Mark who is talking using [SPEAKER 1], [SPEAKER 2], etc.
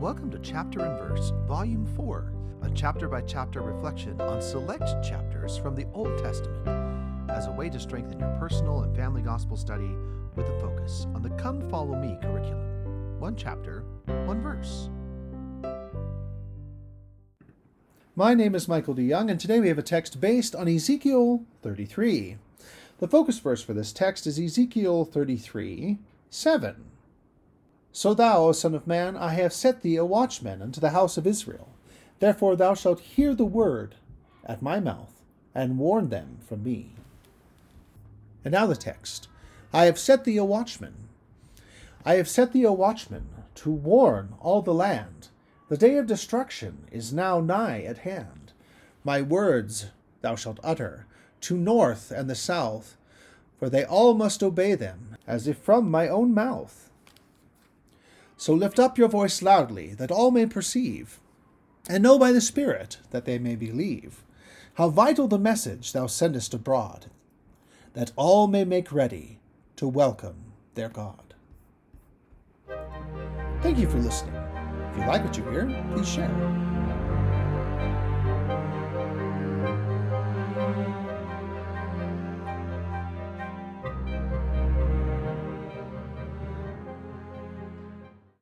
[SPEAKER 1] Welcome to Chapter and Verse, Volume 4, a chapter by chapter reflection on select chapters from the Old Testament as a way to strengthen your personal and family gospel study with a focus on the Come Follow Me curriculum. One chapter, one verse.
[SPEAKER 2] My name is Michael D. Young, and today we have a text based on Ezekiel 33. The focus verse for this text is Ezekiel 33 7. So thou, O Son of Man, I have set thee a watchman unto the house of Israel. Therefore thou shalt hear the word at my mouth, and warn them from me. And now the text I have set thee a watchman. I have set thee a watchman to warn all the land. The day of destruction is now nigh at hand. My words thou shalt utter to north and the south, for they all must obey them, as if from my own mouth. So lift up your voice loudly, that all may perceive, and know by the Spirit that they may believe, how vital the message thou sendest abroad, that all may make ready to welcome their God. Thank you for listening. If you like what you hear, please share.